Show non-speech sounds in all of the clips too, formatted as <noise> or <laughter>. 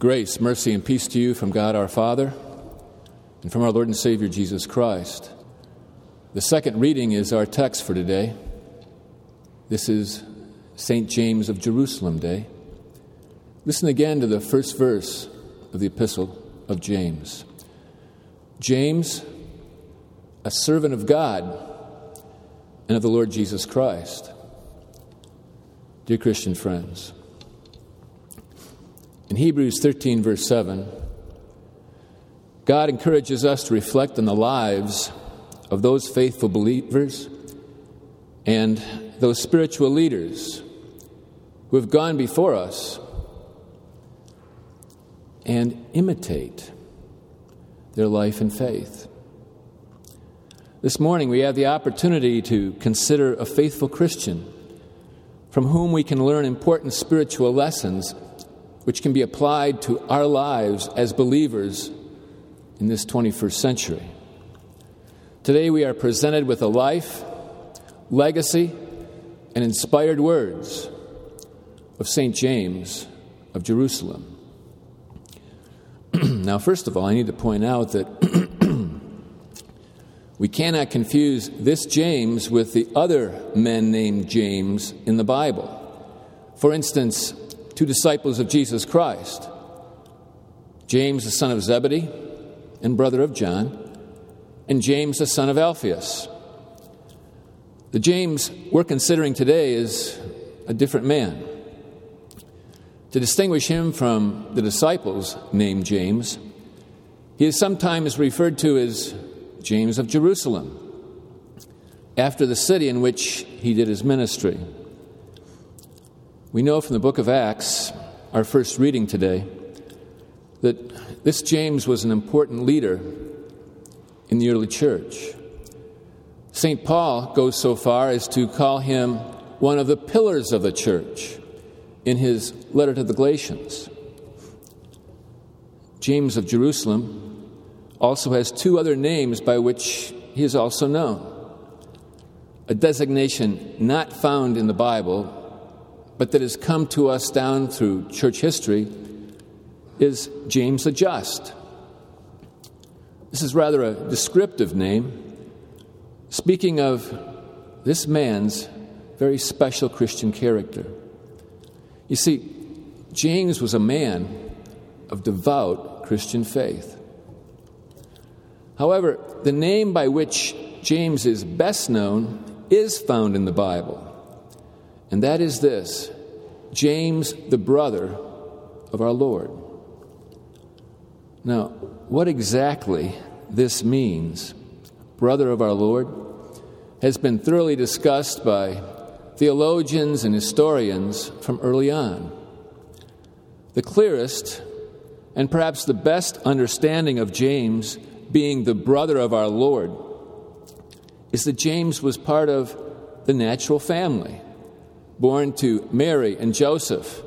Grace, mercy, and peace to you from God our Father and from our Lord and Savior Jesus Christ. The second reading is our text for today. This is St. James of Jerusalem Day. Listen again to the first verse of the Epistle of James. James, a servant of God and of the Lord Jesus Christ. Dear Christian friends, in Hebrews 13, verse 7, God encourages us to reflect on the lives of those faithful believers and those spiritual leaders who have gone before us and imitate their life and faith. This morning, we have the opportunity to consider a faithful Christian from whom we can learn important spiritual lessons which can be applied to our lives as believers in this 21st century. Today, we are presented with a life, legacy, and inspired words of St. James of Jerusalem. <clears throat> now, first of all, I need to point out that <clears throat> we cannot confuse this James with the other men named James in the Bible. For instance, two disciples of Jesus Christ James, the son of Zebedee and brother of John, and James, the son of Alphaeus. The James we're considering today is a different man. To distinguish him from the disciples named James, he is sometimes referred to as James of Jerusalem, after the city in which he did his ministry. We know from the book of Acts, our first reading today, that this James was an important leader in the early church. St. Paul goes so far as to call him one of the pillars of the church in his letter to the Galatians. James of Jerusalem also has two other names by which he is also known. A designation not found in the Bible, but that has come to us down through church history, is James the Just. This is rather a descriptive name, speaking of this man's very special Christian character. You see, James was a man of devout Christian faith. However, the name by which James is best known is found in the Bible, and that is this James, the brother of our Lord. Now, what exactly this means, brother of our Lord, has been thoroughly discussed by theologians and historians from early on. The clearest and perhaps the best understanding of James being the brother of our Lord, is that James was part of the natural family, born to Mary and Joseph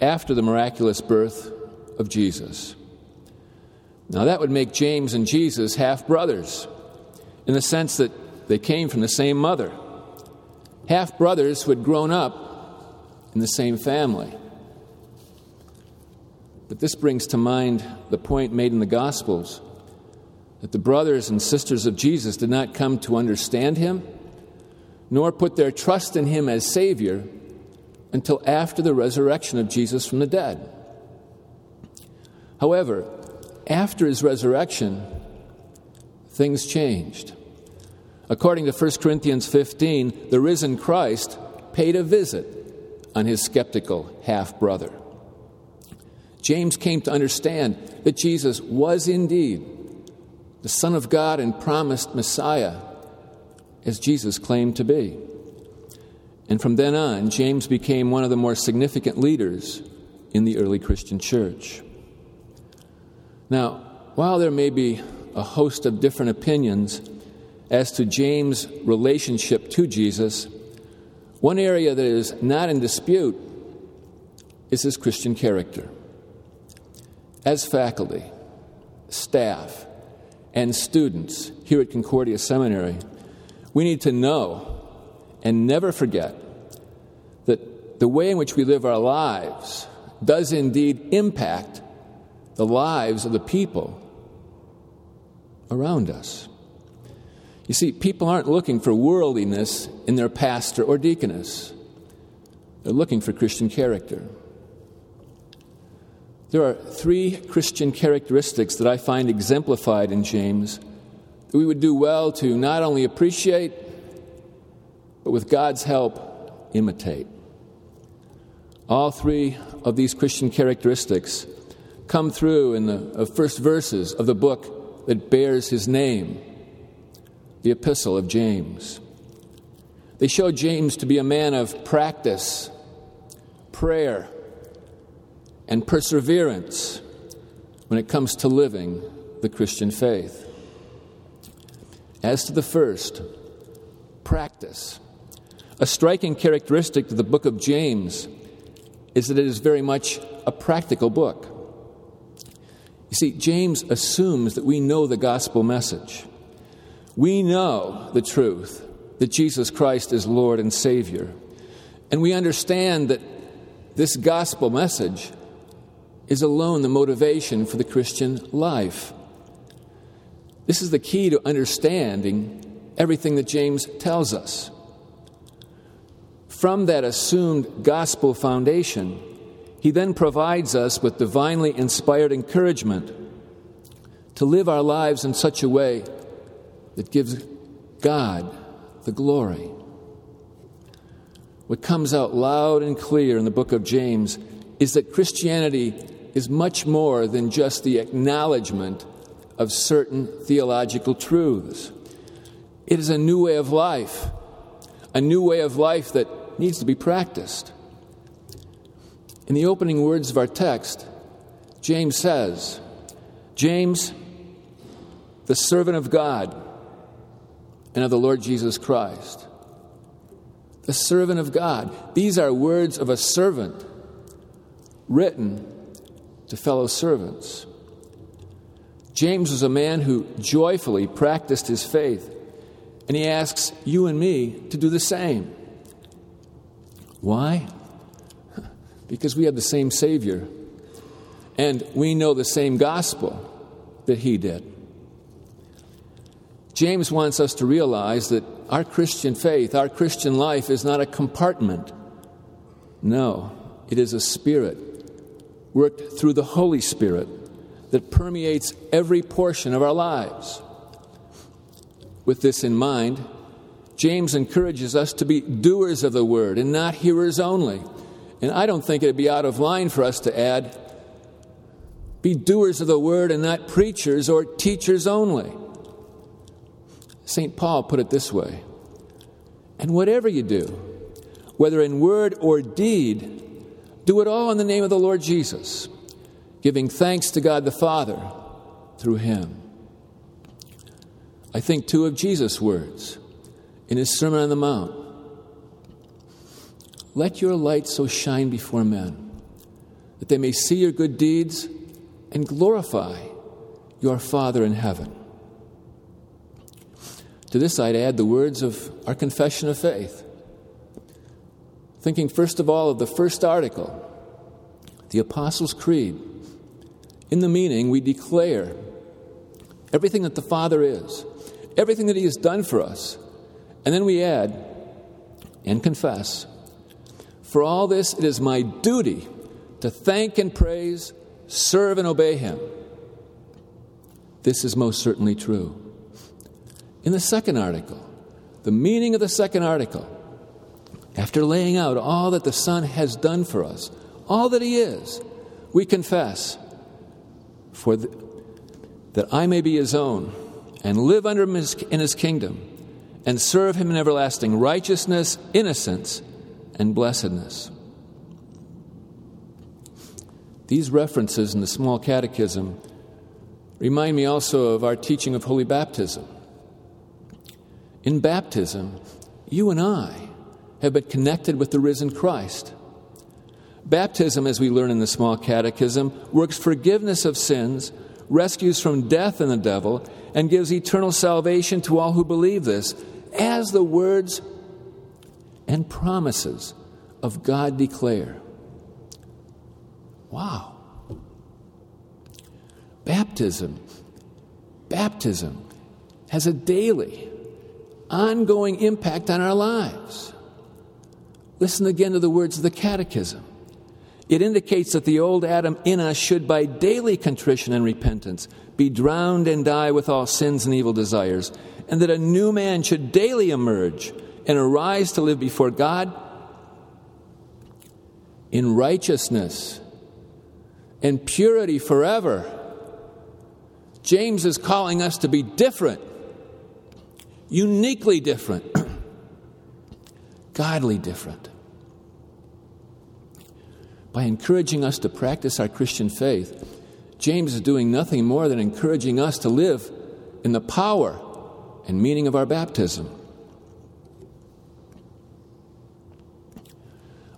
after the miraculous birth of Jesus. Now, that would make James and Jesus half brothers in the sense that they came from the same mother, half brothers who had grown up in the same family. But this brings to mind the point made in the Gospels that the brothers and sisters of Jesus did not come to understand him, nor put their trust in him as Savior until after the resurrection of Jesus from the dead. However, after his resurrection, things changed. According to 1 Corinthians 15, the risen Christ paid a visit on his skeptical half brother. James came to understand that Jesus was indeed the Son of God and promised Messiah, as Jesus claimed to be. And from then on, James became one of the more significant leaders in the early Christian church. Now, while there may be a host of different opinions as to James' relationship to Jesus, one area that is not in dispute is his Christian character. As faculty, staff, and students here at Concordia Seminary, we need to know and never forget that the way in which we live our lives does indeed impact the lives of the people around us. You see, people aren't looking for worldliness in their pastor or deaconess, they're looking for Christian character. There are three Christian characteristics that I find exemplified in James that we would do well to not only appreciate, but with God's help, imitate. All three of these Christian characteristics come through in the uh, first verses of the book that bears his name, the Epistle of James. They show James to be a man of practice, prayer, and perseverance when it comes to living the Christian faith. As to the first, practice. A striking characteristic of the book of James is that it is very much a practical book. You see, James assumes that we know the gospel message. We know the truth that Jesus Christ is Lord and Savior. And we understand that this gospel message is alone the motivation for the Christian life. This is the key to understanding everything that James tells us. From that assumed gospel foundation, he then provides us with divinely inspired encouragement to live our lives in such a way that gives God the glory. What comes out loud and clear in the book of James is that Christianity is much more than just the acknowledgement of certain theological truths. It is a new way of life, a new way of life that needs to be practiced. In the opening words of our text, James says, James, the servant of God and of the Lord Jesus Christ. The servant of God. These are words of a servant written to fellow servants. James was a man who joyfully practiced his faith, and he asks you and me to do the same. Why? <laughs> Because we have the same Savior, and we know the same gospel that he did. James wants us to realize that our Christian faith, our Christian life, is not a compartment. No, it is a spirit worked through the Holy Spirit that permeates every portion of our lives. With this in mind, James encourages us to be doers of the word and not hearers only. And I don't think it'd be out of line for us to add, be doers of the word and not preachers or teachers only. St. Paul put it this way And whatever you do, whether in word or deed, do it all in the name of the Lord Jesus, giving thanks to God the Father through him. I think too of Jesus' words in his Sermon on the Mount Let your light so shine before men that they may see your good deeds and glorify your Father in heaven. To this, I'd add the words of our confession of faith thinking first of all of the first article, the Apostles' Creed. In the meaning, we declare everything that the Father is, everything that He has done for us, and then we add and confess. For all this, it is my duty to thank and praise, serve and obey Him. This is most certainly true. In the second article, the meaning of the second article, after laying out all that the Son has done for us, all that He is, we confess, for that I may be His own and live under him in His kingdom and serve Him in everlasting righteousness, innocence, and blessedness. These references in the small catechism remind me also of our teaching of holy baptism. In baptism, you and I have been connected with the risen Christ. Baptism, as we learn in the small catechism, works forgiveness of sins, rescues from death and the devil, and gives eternal salvation to all who believe this, as the words and promises of God declare. Wow. baptism, baptism has a daily, ongoing impact on our lives. Listen again to the words of the Catechism. It indicates that the old Adam in us should, by daily contrition and repentance, be drowned and die with all sins and evil desires, and that a new man should daily emerge and arise to live before God in righteousness and purity forever. James is calling us to be different, uniquely different, <clears throat> godly different by encouraging us to practice our Christian faith, James is doing nothing more than encouraging us to live in the power and meaning of our baptism.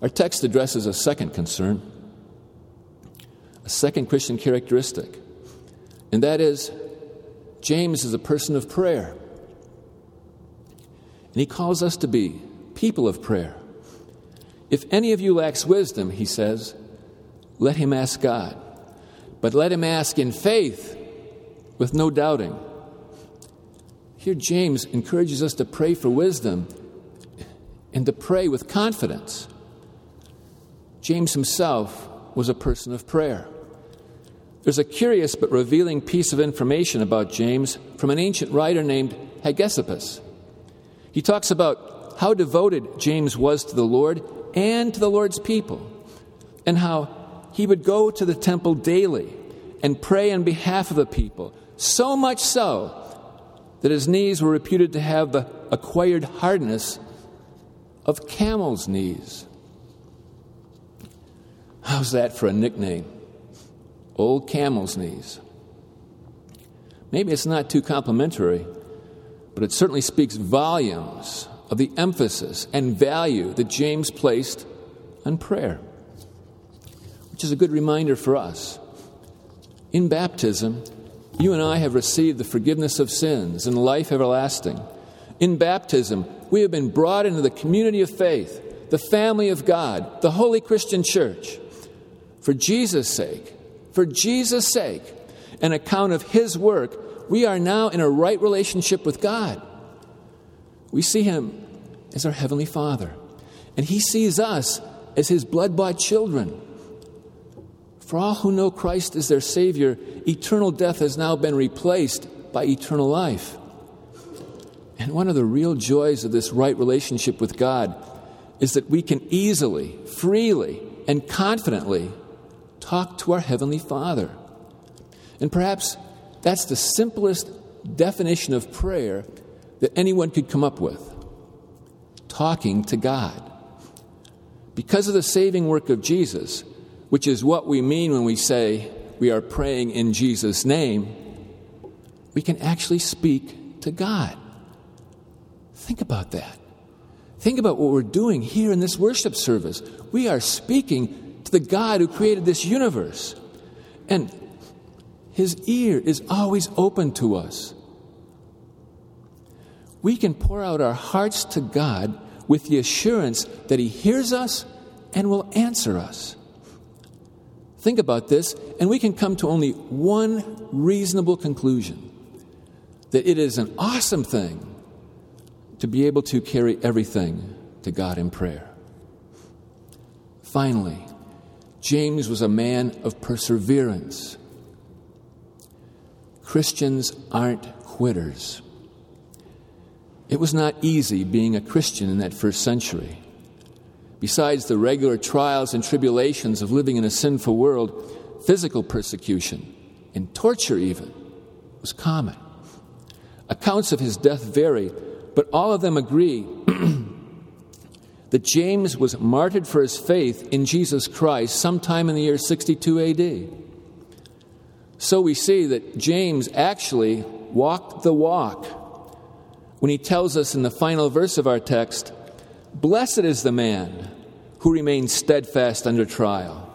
Our text addresses a second concern, a second Christian characteristic, and that is James is a person of prayer. And he calls us to be people of prayer. If any of you lacks wisdom, he says, let him ask God. But let him ask in faith with no doubting. Here, James encourages us to pray for wisdom and to pray with confidence. James himself was a person of prayer. There's a curious but revealing piece of information about James from an ancient writer named Hegesippus. He talks about how devoted James was to the Lord and to the Lord's people, and how he would go to the temple daily and pray on behalf of the people, so much so that his knees were reputed to have the acquired hardness of camel's knees. How's that for a nickname? Old camel's knees. Maybe it's not too complimentary, but it certainly speaks volumes of the emphasis and value that James placed on prayer, which is a good reminder for us. In baptism, you and I have received the forgiveness of sins and life everlasting. In baptism, we have been brought into the community of faith, the family of God, the holy Christian church. For Jesus' sake, for Jesus' sake, an account of His work, we are now in a right relationship with God. We see him as our Heavenly Father, and he sees us as his blood bought children. For all who know Christ as their Savior, eternal death has now been replaced by eternal life. And one of the real joys of this right relationship with God is that we can easily, freely, and confidently talk to our Heavenly Father. And perhaps that's the simplest definition of prayer that anyone could come up with talking to God. Because of the saving work of Jesus, which is what we mean when we say we are praying in Jesus' name, we can actually speak to God. Think about that. Think about what we're doing here in this worship service. We are speaking to the God who created this universe. And his ear is always open to us we can pour out our hearts to God with the assurance that He hears us and will answer us. Think about this, and we can come to only one reasonable conclusion that it is an awesome thing to be able to carry everything to God in prayer. Finally, James was a man of perseverance. Christians aren't quitters. It was not easy being a Christian in that first century. Besides the regular trials and tribulations of living in a sinful world, physical persecution and torture, even, was common. Accounts of his death vary, but all of them agree <clears throat> that James was martyred for his faith in Jesus Christ sometime in the year 62 AD. So we see that James actually walked the walk when he tells us in the final verse of our text, Blessed is the man who remains steadfast under trial.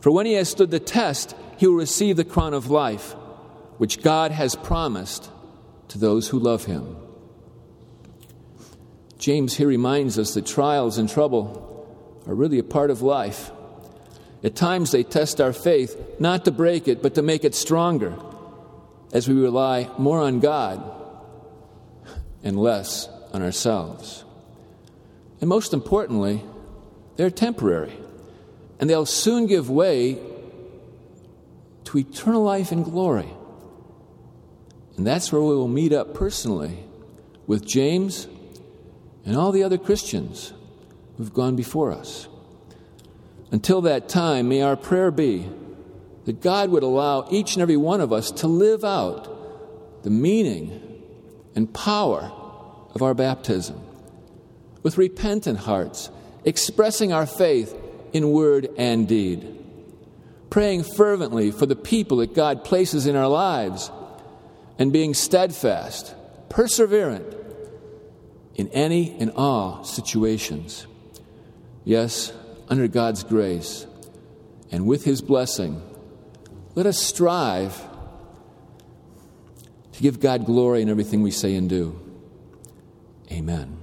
For when he has stood the test, he will receive the crown of life, which God has promised to those who love him. James here reminds us that trials and trouble are really a part of life. At times they test our faith, not to break it, but to make it stronger. as we rely more on God and less on ourselves. And most importantly, they're temporary, and they'll soon give way to eternal life and glory. And that's where we will meet up personally with James and all the other Christians who've gone before us. Until that time, may our prayer be that God would allow each and every one of us to live out the meaning and power of our baptism with repentant hearts, expressing our faith in word and deed, praying fervently for the people that God places in our lives, and being steadfast, perseverant in any and all situations. Yes, under God's grace and with His blessing, let us strive to give God glory in everything we say and do. Amen.